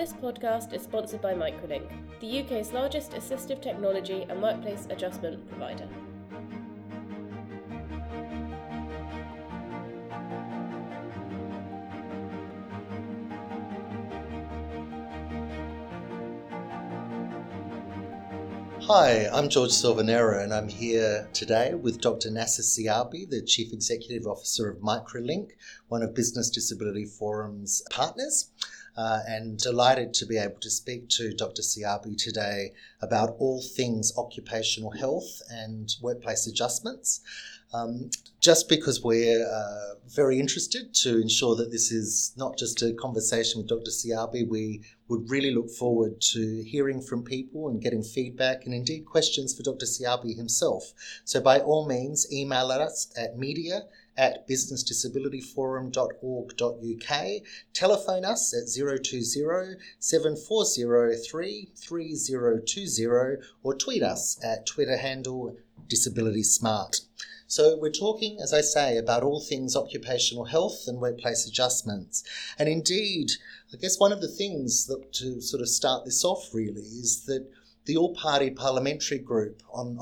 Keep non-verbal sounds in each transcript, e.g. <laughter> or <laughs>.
This podcast is sponsored by Microlink, the UK's largest assistive technology and workplace adjustment provider. Hi, I'm George Selvanera, and I'm here today with Dr. Nasser Siabi, the Chief Executive Officer of Microlink, one of Business Disability Forum's partners. Uh, and delighted to be able to speak to Dr. Siabi today about all things occupational health and workplace adjustments. Um, just because we're uh, very interested to ensure that this is not just a conversation with Dr. Siabi, we would really look forward to hearing from people and getting feedback and indeed questions for Dr. Siabi himself. So, by all means, email us at media at businessdisabilityforum.org.uk. Telephone us at 020 740 3020 or tweet us at Twitter handle Disability Smart. So, we're talking, as I say, about all things occupational health and workplace adjustments. And indeed, I guess one of the things that to sort of start this off really is that the all party parliamentary group on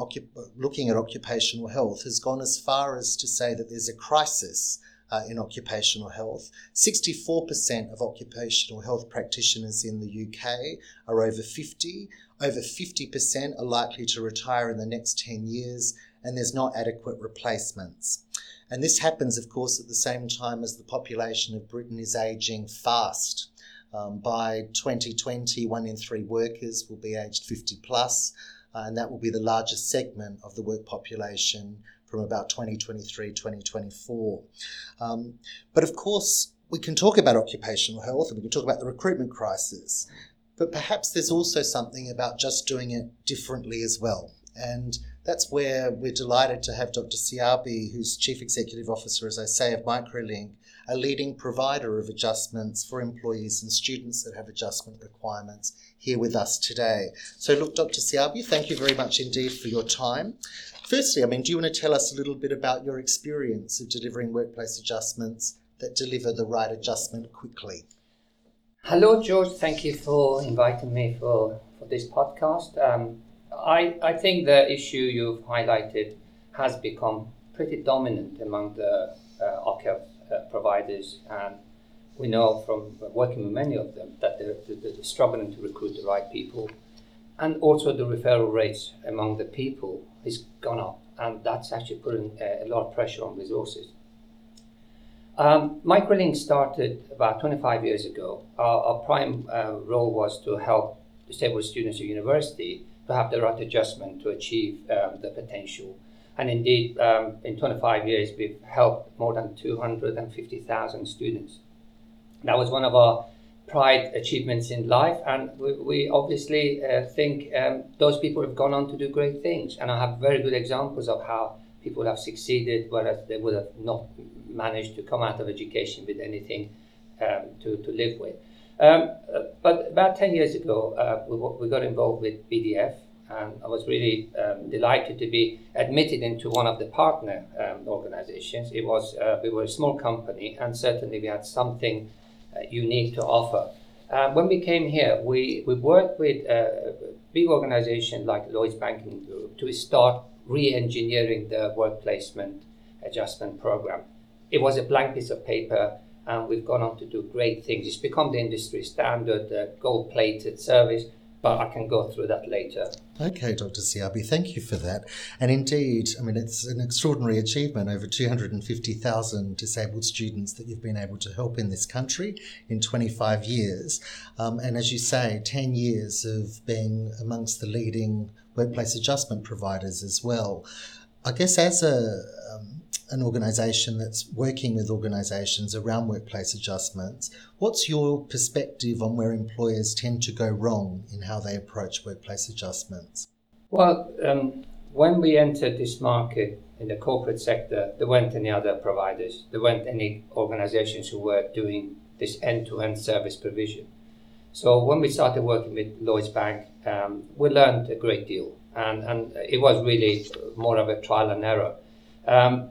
looking at occupational health has gone as far as to say that there's a crisis uh, in occupational health. 64% of occupational health practitioners in the UK are over 50. Over 50% are likely to retire in the next 10 years, and there's not adequate replacements. And this happens, of course, at the same time as the population of Britain is ageing fast. Um, by 2020, one in three workers will be aged 50 plus, uh, and that will be the largest segment of the work population from about 2023 2024. Um, but of course, we can talk about occupational health and we can talk about the recruitment crisis, but perhaps there's also something about just doing it differently as well. And that's where we're delighted to have Dr. Siabi, who's Chief Executive Officer, as I say, of Microlink, a leading provider of adjustments for employees and students that have adjustment requirements, here with us today. So, look, Dr. Siabi, thank you very much indeed for your time. Firstly, I mean, do you want to tell us a little bit about your experience of delivering workplace adjustments that deliver the right adjustment quickly? Hello, George. Thank you for inviting me for, for this podcast. Um, I, I think the issue you've highlighted has become pretty dominant among the uh, uh, providers, and we know from working with many of them that they're, they're, struggling to recruit the right people, and also the referral rates among the people has gone up, and that's actually putting a, a lot of pressure on resources. Um, Microlink started about 25 years ago. Our, our prime uh, role was to help disabled students at university to have the right adjustment to achieve um, the potential. And indeed, um, in 25 years, we've helped more than 250,000 students. That was one of our pride achievements in life, and we, we obviously uh, think um, those people have gone on to do great things. And I have very good examples of how people have succeeded, whereas they would have not managed to come out of education with anything um, to, to live with. Um, but about 10 years ago, uh, we, we, got involved with BDF, and I was really um, delighted to be admitted into one of the partner um, organizations. It was uh, we were a small company, and certainly we had something uh, unique to offer. Uh, when we came here, we, we worked with a big organization like Lloyds Banking Group to start re-engineering the work placement adjustment program. It was a blank piece of paper and we've gone on to do great things. It's become the industry standard, the gold plated service, but I can go through that later. Okay, Dr. Siabi, thank you for that. And indeed, I mean, it's an extraordinary achievement over 250,000 disabled students that you've been able to help in this country in 25 years. Um, and as you say, 10 years of being amongst the leading workplace adjustment providers as well. I guess as a um, an organisation that's working with organisations around workplace adjustments, what's your perspective on where employers tend to go wrong in how they approach workplace adjustments? Well, um, when we entered this market in the corporate sector, there weren't any other providers, there weren't any organisations who were doing this end to end service provision. So when we started working with Lloyds Bank, um, we learned a great deal, and, and it was really more of a trial and error. Um,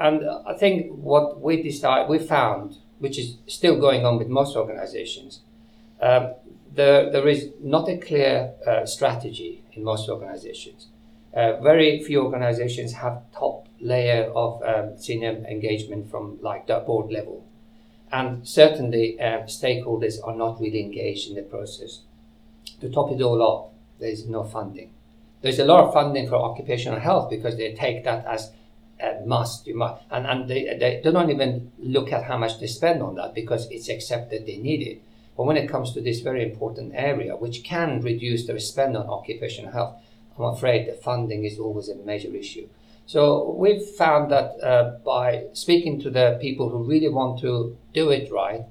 and I think what we decided, we found, which is still going on with most organizations, um, there, there is not a clear uh, strategy in most organizations. Uh, very few organizations have top layer of um, senior engagement from like the board level. And certainly uh, stakeholders are not really engaged in the process. To top it all up, there is no funding. There's a lot of funding for occupational health because they take that as a must. You must and, and they, they don't even look at how much they spend on that because it's accepted they need it. But when it comes to this very important area, which can reduce their spend on occupational health, I'm afraid the funding is always a major issue. So we've found that uh, by speaking to the people who really want to do it right,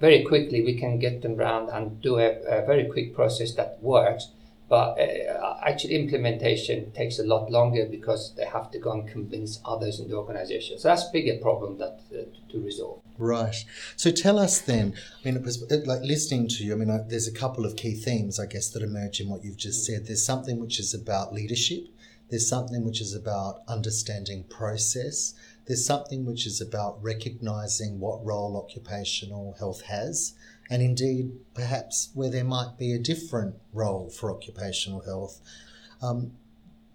very quickly we can get them around and do a, a very quick process that works but uh, actually, implementation takes a lot longer because they have to go and convince others in the organization. So that's a bigger problem that uh, to resolve. Right. So tell us then. I mean, it was like listening to you. I mean, I, there's a couple of key themes, I guess, that emerge in what you've just said. There's something which is about leadership. There's something which is about understanding process. There's something which is about recognizing what role occupational health has and indeed perhaps where there might be a different role for occupational health. Um,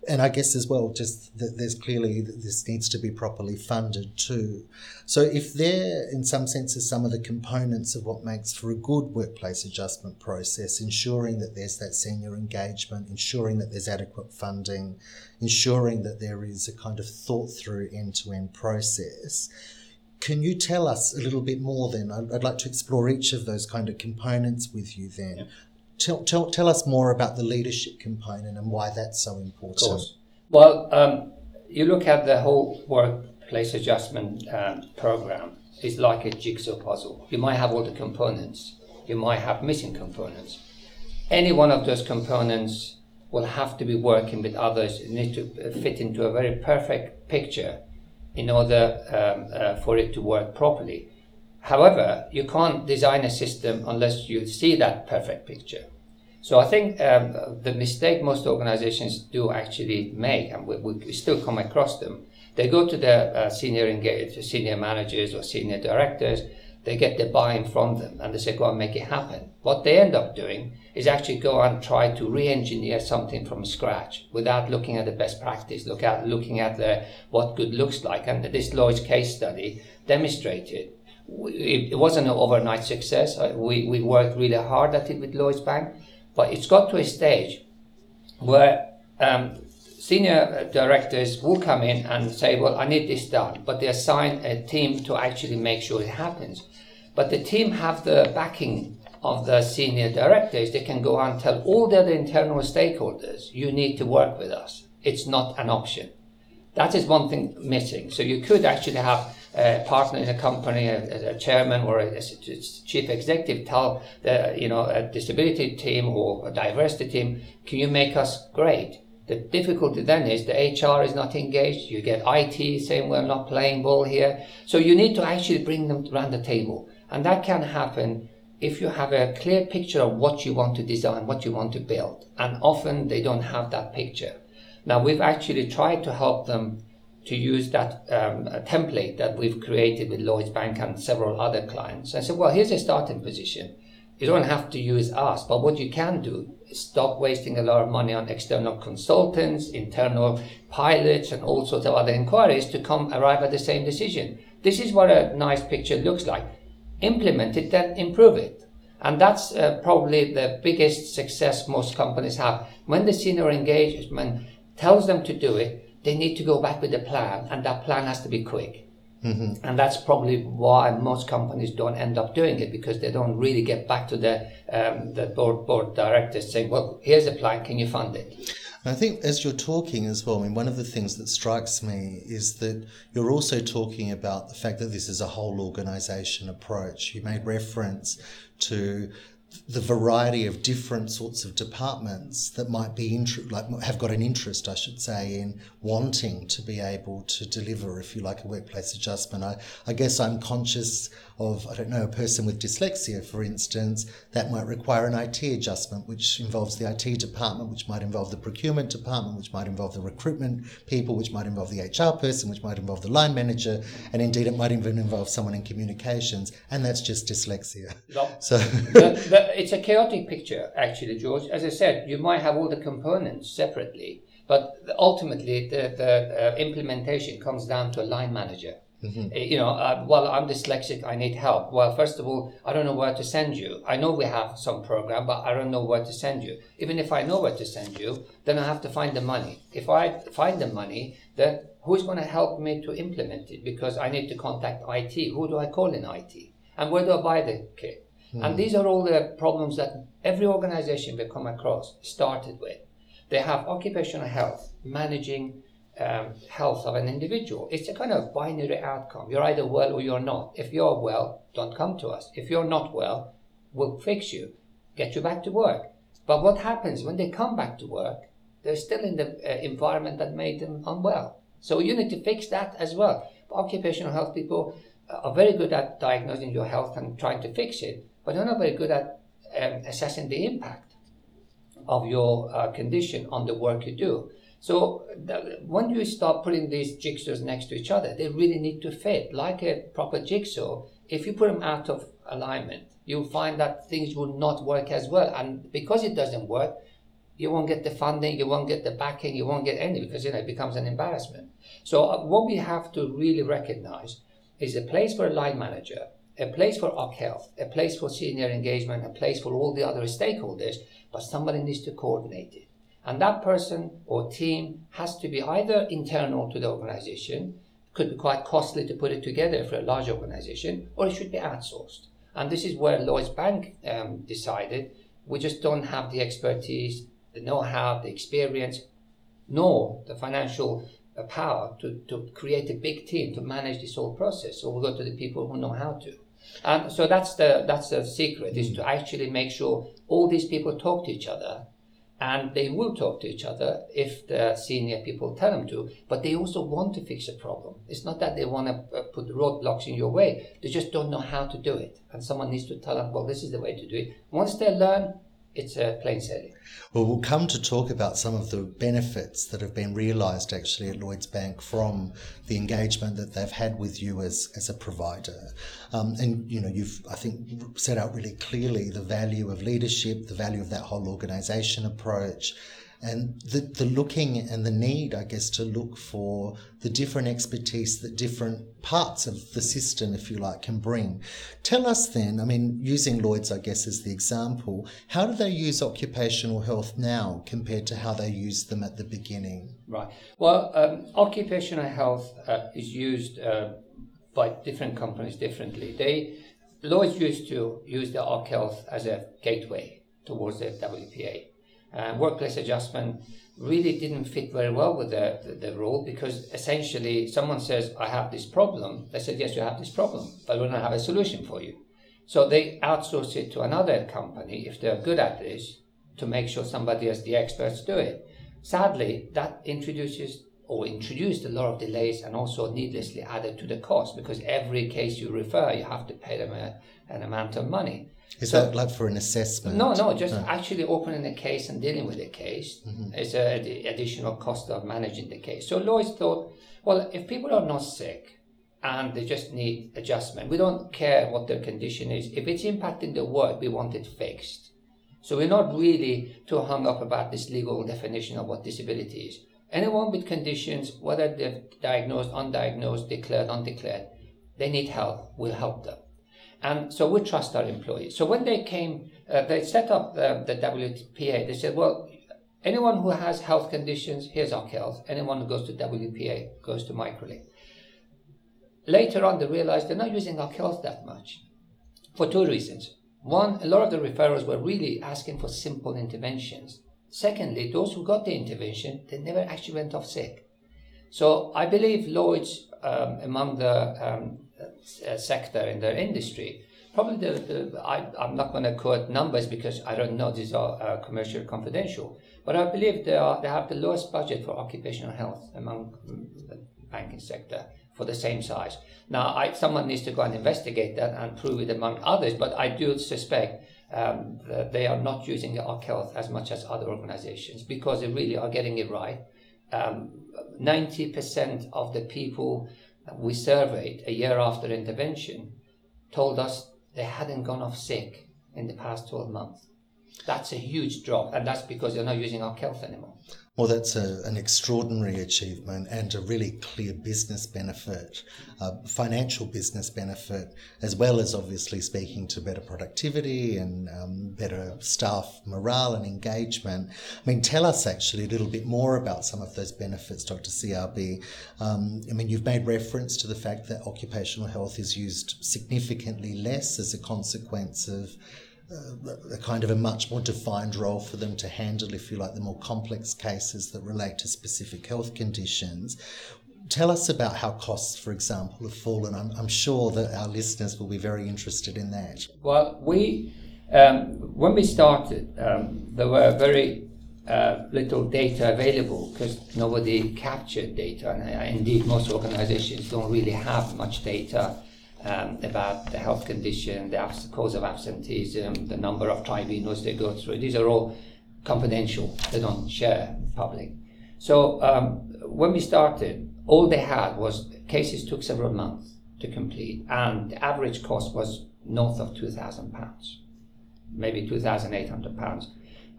and I guess as well, just that there's clearly that this needs to be properly funded too. So if there, in some senses, some of the components of what makes for a good workplace adjustment process, ensuring that there's that senior engagement, ensuring that there's adequate funding, ensuring that there is a kind of thought through end to end process, can you tell us a little bit more then? I'd like to explore each of those kind of components with you then. Yeah. Tell, tell, tell us more about the leadership component and why that's so important. Well, um, you look at the whole workplace adjustment um, program, it's like a jigsaw puzzle. You might have all the components, you might have missing components. Any one of those components will have to be working with others, it needs to fit into a very perfect picture in order um, uh, for it to work properly. However, you can't design a system unless you see that perfect picture. So I think um, the mistake most organizations do actually make, and we, we still come across them, they go to the uh, senior engaged, senior managers or senior directors, they get the buy-in from them, and they say, "Go and make it happen." What they end up doing is actually go and try to re-engineer something from scratch without looking at the best practice, look at looking at the, what good looks like. And this Lloyd's case study demonstrated it wasn't an overnight success. Uh, we, we worked really hard at it with Lloyd's Bank, but it's got to a stage where um, senior uh, directors will come in and say, Well, I need this done, but they assign a team to actually make sure it happens. But the team have the backing of the senior directors, they can go and tell all the other internal stakeholders, you need to work with us. It's not an option. That is one thing missing. So you could actually have a partner in a company, a, a chairman or a, a, chief executive tell the, you know, a disability team or a diversity team, can you make us great? The difficulty then is the HR is not engaged. You get IT saying we're not playing ball here. So you need to actually bring them around the table. And that can happen if you have a clear picture of what you want to design, what you want to build, and often they don't have that picture. Now, we've actually tried to help them to use that um, template that we've created with Lloyds Bank and several other clients. I said, well, here's a starting position. You don't have to use us, but what you can do stop wasting a lot of money on external consultants, internal pilots, and all sorts of other inquiries to come arrive at the same decision. This is what a nice picture looks like implement it, then improve it. And that's uh, probably the biggest success most companies have. When the senior engagement tells them to do it, they need to go back with a plan, and that plan has to be quick. Mm-hmm. And that's probably why most companies don't end up doing it because they don't really get back to the um, the board board directors saying, "Well, here's a plan. Can you fund it?" I think as you're talking as well, I mean, one of the things that strikes me is that you're also talking about the fact that this is a whole organisation approach. You made reference to the variety of different sorts of departments that might be inter- like have got an interest, I should say, in wanting to be able to deliver, if you like, a workplace adjustment. I, I guess I'm conscious of, I don't know, a person with dyslexia, for instance, that might require an IT adjustment, which involves the IT department, which might involve the procurement department, which might involve the recruitment people, which might involve the HR person, which might involve the line manager, and indeed it might even involve someone in communications, and that's just dyslexia. <laughs> So the, the, it's a chaotic picture, actually, George. As I said, you might have all the components separately, but ultimately the, the uh, implementation comes down to a line manager. Uh, You know, uh, well, I'm dyslexic, I need help. Well, first of all, I don't know where to send you. I know we have some program, but I don't know where to send you. Even if I know where to send you, then I have to find the money. If I find the money, then who's going to help me to implement it? Because I need to contact IT. Who do I call in IT? And where do I buy the kit? And these are all the problems that every organization we come across started with. They have occupational health, managing um, health of an individual. It's a kind of binary outcome. You're either well or you're not. If you're well, don't come to us. If you're not well, we'll fix you, get you back to work. But what happens when they come back to work? They're still in the uh, environment that made them unwell. So you need to fix that as well. Occupational health people uh, are very good at diagnosing your health and trying to fix it, but they're not very good at um, assessing the impact of your uh, condition on the work you do. So the, when you start putting these jigsaws next to each other, they really need to fit like a proper jigsaw. If you put them out of alignment, you'll find that things will not work as well. And because it doesn't work, you won't get the funding, you won't get the backing, you won't get any because you know it becomes an embarrassment. So uh, what we have to really recognize is a place for a line manager, a place for OC health, a place for senior engagement, a place for all the other stakeholders, but somebody needs to coordinate it. And that person or team has to be either internal to the organization, could be quite costly to put it together for a large organization, or it should be outsourced. And this is where Lloyds Bank um, decided we just don't have the expertise, the know how, the experience, nor the financial uh, power to, to create a big team to manage this whole process. So we'll go to the people who know how to. And so that's the that's the secret is to actually make sure all these people talk to each other and they will talk to each other if the senior people tell them to but they also want to fix a problem. It's not that they want to uh, put roadblocks in your way. They just don't know how to do it. And someone needs to tell them well this is the way to do it. Once they learn it's a plain sailing Well, we'll come to talk about some of the benefits that have been realised actually at Lloyds Bank from the engagement that they've had with you as, as a provider. Um, and, you know, you've, I think, set out really clearly the value of leadership, the value of that whole organisation approach, and the, the looking and the need, I guess, to look for the different expertise that different parts of the system, if you like, can bring. Tell us then, I mean, using Lloyd's, I guess, as the example, how do they use occupational health now compared to how they used them at the beginning? Right. Well, um, occupational health uh, is used uh, by different companies differently. They Lloyd's used to use the OC Health as a gateway towards the WPA. Uh, workplace adjustment really didn't fit very well with the, the, the role because essentially someone says, I have this problem. They said, Yes, you have this problem, but we don't have a solution for you. So they outsource it to another company if they're good at this to make sure somebody as the experts do it. Sadly, that introduces or introduced a lot of delays and also needlessly added to the cost because every case you refer, you have to pay them a, an amount of money. Is So- that like for an assessment? No, no, just No. actually opening a case and dealing with the case mm-hmm. is a the additional cost of managing the case. So Lloyd's thought, well, if people are not sick and they just need adjustment, we don't care what their condition is. If it's impacting the work, we want it fixed. So we're not really too hung up about this legal definition of what disability is. Anyone with conditions, whether they're diagnosed, undiagnosed, declared, undeclared, they need help. We'll help them. And so we trust our employees. So when they came, uh, they set up the, the WPA. They said, well, anyone who has health conditions, here's our health. Anyone who goes to WPA goes to Microlink. Later on, they realized they're not using our health that much for two reasons. One, a lot of the referrals were really asking for simple interventions. Secondly, those who got the intervention, they never actually went off sick. So I believe Lloyd's um, among the um, uh, sector in their industry, probably the, the I, I'm not going to quote numbers because I don't know these are uh, commercial confidential, but I believe they are they have the lowest budget for occupational health among the banking sector for the same size. Now, I, someone needs to go and investigate that and prove it among others, but I do suspect um, that they are not using Occ Health as much as other organizations because they really are getting it right. Um, 90% of the people we surveyed a year after intervention told us they hadn't gone off sick in the past 12 months. That's a huge drop, and that's because they're not using our Health anymore. Well, that's a, an extraordinary achievement and a really clear business benefit, uh, financial business benefit, as well as obviously speaking to better productivity and um, better staff morale and engagement. I mean, tell us actually a little bit more about some of those benefits, Dr. Siabi. Um, I mean, you've made reference to the fact that occupational health is used significantly less as a consequence of a kind of a much more defined role for them to handle, if you like, the more complex cases that relate to specific health conditions. Tell us about how costs, for example, have fallen. I'm, I'm sure that our listeners will be very interested in that. Well, we, um, when we started, um, there were very uh, little data available because nobody captured data, and uh, indeed, most organizations don't really have much data um, about the health condition, the abs- cause of absenteeism, the number of tribunals they go through. These are all confidential. They don't share public. So um, when we started, all they had was cases took several months to complete, and the average cost was north of two thousand pounds, maybe two thousand eight hundred pounds.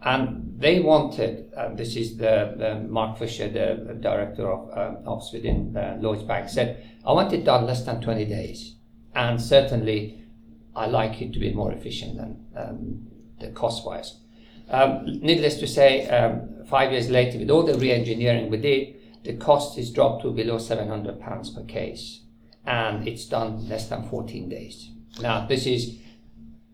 And they wanted, uh, this is the, Mark Fisher, the director of um, ops within uh, Lloyds Bank, said, I want it done less than 20 days and certainly I like it to be more efficient than um, the cost wise. Um, needless to say, um, five years later, with all the re-engineering we did, the cost is dropped to below 700 pounds per case, and it's done less than 14 days. Now, this is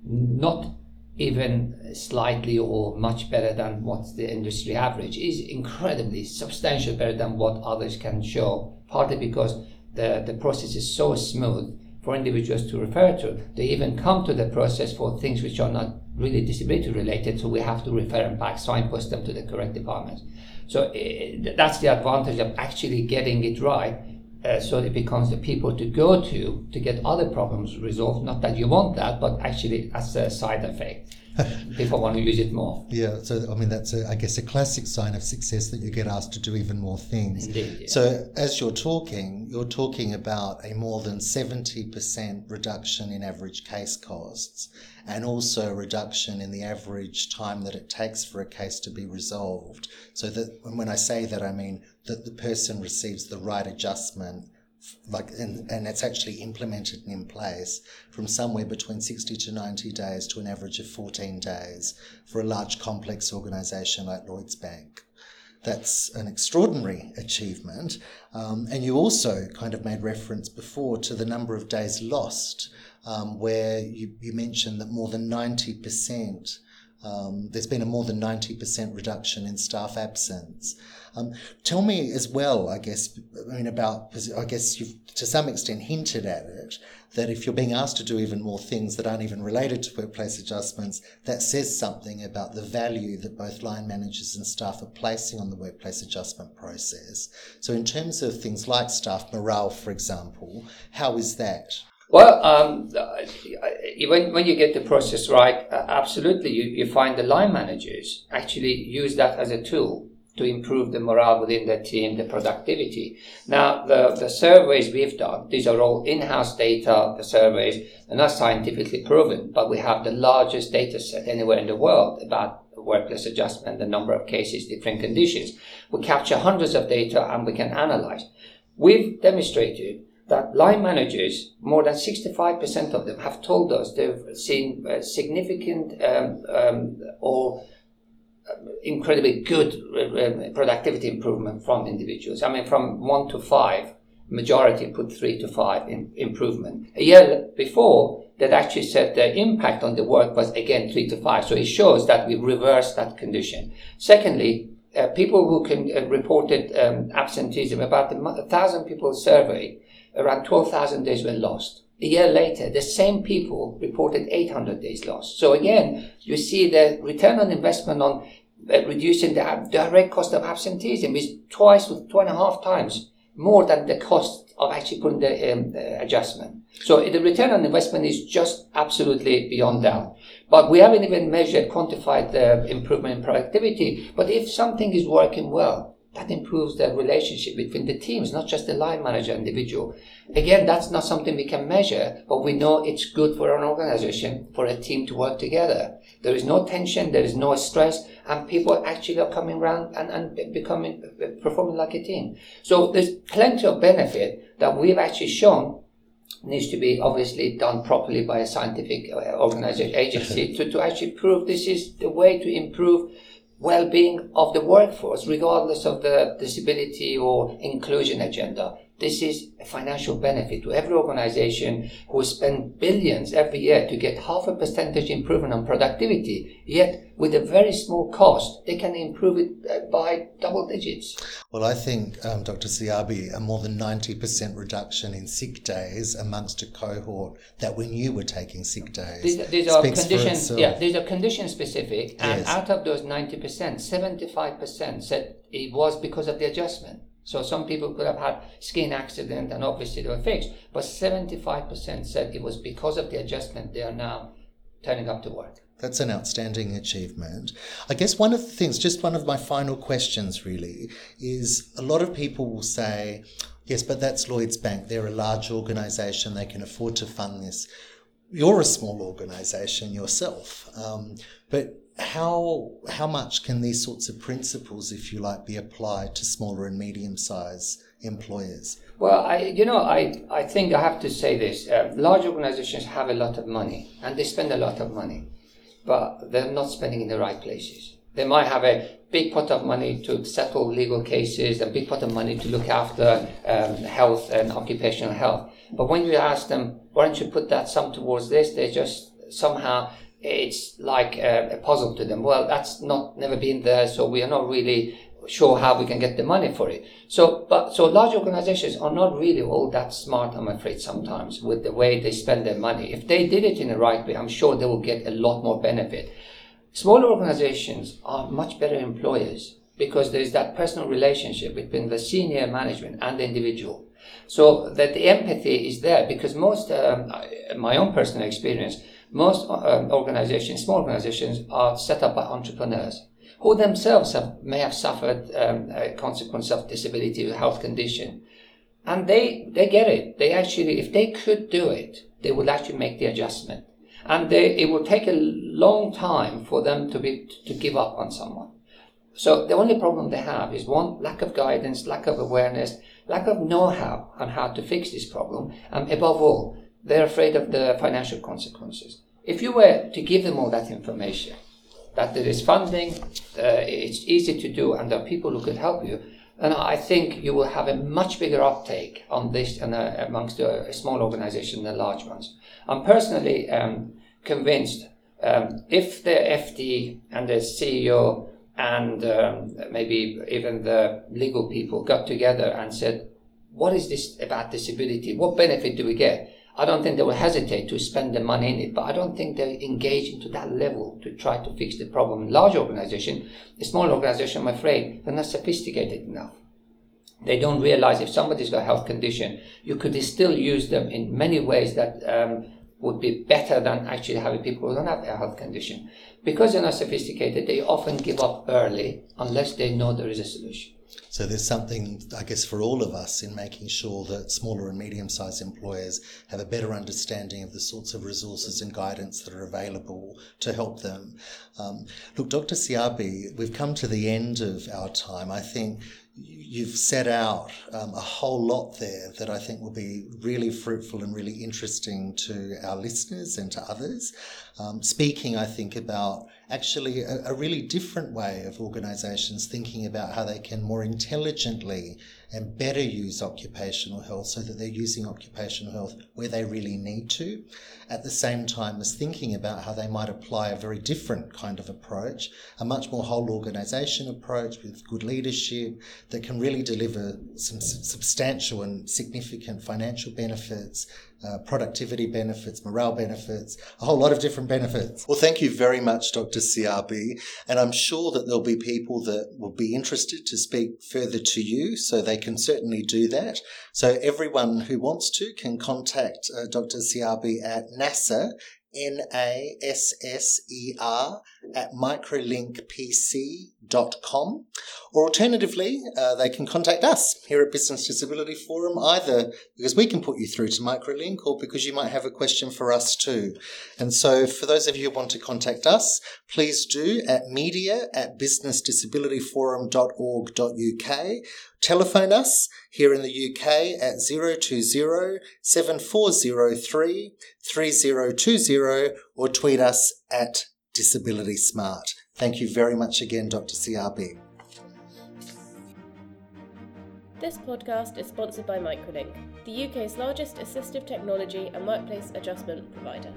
not even slightly or much better than what's the industry average. is incredibly substantial better than what others can show. Partly because the, the process is so smooth for individuals to refer to. They even come to the process for things which are not really disability related, so we have to refer them back, signpost them to the correct department. So uh, that's the advantage of actually getting it right. Uh, so it becomes the people to go to to get other problems resolved. Not that you want that, but actually as a side effect. <laughs> people want to use it more. Yeah, so I mean that's a, I guess a classic sign of success that you get asked to do even more things. Indeed. Yeah. So as you're talking, you're talking about a more than seventy percent reduction in average case costs, and also a reduction in the average time that it takes for a case to be resolved. So that when I say that, I mean that the person receives the right adjustment like and, and it's actually implemented and in place from somewhere between 60 to 90 days to an average of 14 days for a large complex organisation like Lloyds Bank. That's an extraordinary achievement. Um, and you also kind of made reference before to the number of days lost, um, where you, you mentioned that more than 90%, um, there's been a more than 90% reduction in staff absence. Um, tell me as well, I guess, I mean, about, I guess you've to some extent hinted at it, that if you're being asked to do even more things that aren't even related to workplace adjustments, that says something about the value that both line managers and staff are placing on the workplace adjustment process. So, in terms of things like staff morale, for example, how is that? Well, um, when, when you get the process right, uh, absolutely, you, you find the line managers actually use that as a tool to improve the morale within the team, the productivity. Now, the, the surveys we've done, these are all in-house data, the surveys, are not scientifically proven, but we have the largest data set anywhere in the world about workplace adjustment, the number of cases, different conditions. We capture hundreds of data and we can analyze. We've demonstrated that line managers, more than 65% of them have told us they've seen significant um, um, or incredibly good uh, productivity improvement from individuals. I mean, from one to five, majority put three to five in improvement. A year before, that actually said the impact on the work was again three to five. So it shows that we reversed that condition. Secondly, uh, people who can uh, reported um, absenteeism, about a thousand people surveyed, around 12,000 days were lost. A year later, the same people reported 800 days lost. So again, you see the return on investment on uh, reducing the direct cost of absenteeism is twice, two and a half times more than the cost of actually putting the um, adjustment. So the return on investment is just absolutely beyond doubt. But we haven't even measured, quantified the improvement in productivity. But if something is working well, that improves the relationship between the teams, not just the line manager individual. Again, that's not something we can measure, but we know it's good for an organization, for a team to work together. There is no tension, there is no stress, and people actually are coming around and, and becoming, performing like a team. So there's plenty of benefit that we've actually shown needs to be obviously done properly by a scientific uh, organization agency <laughs> to, to actually prove this is the way to improve well-being of the workforce regardless of the disability or inclusion agenda this is a financial benefit to every organization who spend billions every year to get half a percentage improvement on productivity. Yet, with a very small cost, they can improve it uh, by double digits. Well, I think, um, Dr. Siabi, a more than 90% reduction in sick days amongst a cohort that we knew were taking sick days. These, these are conditions, yeah, these are condition specific, and yes. out of those 90%, 75% said it was because of the adjustment. So some people could have had skin accident and obviously they were fixed, but 75% said it was because of the adjustment they are now turning up to work. That's an outstanding achievement. I guess one of the things, just one of my final questions really, is a lot of people will say, yes, but that's Lloyds Bank. They're a large organisation, they can afford to fund this. You're a small organisation yourself, um, but how how much can these sorts of principles, if you like, be applied to smaller and medium sized employers? Well, I you know I I think I have to say this: uh, large organizations have a lot of money and they spend a lot of money, but they're not spending in the right places. They might have a big pot of money to settle legal cases, a big pot of money to look after um, health and occupational health. But when you ask them, why don't you put that sum towards this, they just somehow it's like a, a, puzzle to them. Well, that's not never been there, so we are not really sure how we can get the money for it. So, but so large organizations are not really all that smart, I'm afraid, sometimes with the way they spend their money. If they did it in the right way, I'm sure they will get a lot more benefit. Smaller organizations are much better employers because there's that personal relationship between the senior management and the individual. So that the empathy is there because most, um, my own personal experience, most um, organizations, small organizations, are set up by entrepreneurs who themselves have, may have suffered um, a consequence of disability or health condition. And they, they get it. They actually, if they could do it, they would actually make the adjustment. And they, it will take a long time for them to be, to give up on someone. So the only problem they have is one, lack of guidance, lack of awareness, lack of know-how on how to fix this problem, and above all, they're afraid of the financial consequences. If you were to give them all that information, that there is funding, uh, it's easy to do, and there are people who could help you, then I think you will have a much bigger uptake on this and, uh, amongst a, a, small organization than large ones. I'm personally um, convinced um, if the FD and the CEO and um, maybe even the legal people got together and said, what is this about disability? What benefit do we get? I don't think they will hesitate to spend the money in it, but I don't think they're engaging to that level to try to fix the problem. Large organization, a small organization, I'm afraid, they're not sophisticated enough. They don't realize if somebody's got a health condition, you could still use them in many ways that um, would be better than actually having people who don't have a health condition. Because they're not sophisticated, they often give up early unless they know there is a solution. So there's something, I guess, for all of us in making sure that smaller and medium sized employers have a better understanding of the sorts of resources and guidance that are available to help them. Um, look, Dr. Siabi, we've come to the end of our time. I think you've set out um, a whole lot there that I think will be really fruitful and really interesting to our listeners and to others. Um, speaking, I think, about actually a, a really different way of organisations thinking about how they can more intelligently and better use occupational health so that they're using occupational health where they really need to, at the same time as thinking about how they might apply a very different kind of approach, a much more whole organisation approach with good leadership that can really deliver some substantial and significant financial benefits uh, productivity benefits, morale benefits, a whole lot of different benefits. Well, thank you very much, Dr. Siabi. And I'm sure that there'll be people that will be interested to speak further to you, so they can certainly do that. So everyone who wants to can contact uh, Dr. Siabi at Nasser N-A-S-S-E-R at microlinkpc.com. Or alternatively, uh, they can contact us here at Business Disability Forum, either because we can put you through to Microlink or because you might have a question for us too. And so for those of you who want to contact us, please do at media at businessdisabilityforum.org.uk. Telephone us here in the UK at 020 7403 3020 or tweet us at Disability Smart. Thank you very much again, Dr. Siabi. This podcast is sponsored by Microlink, the UK's largest assistive technology and workplace adjustment provider.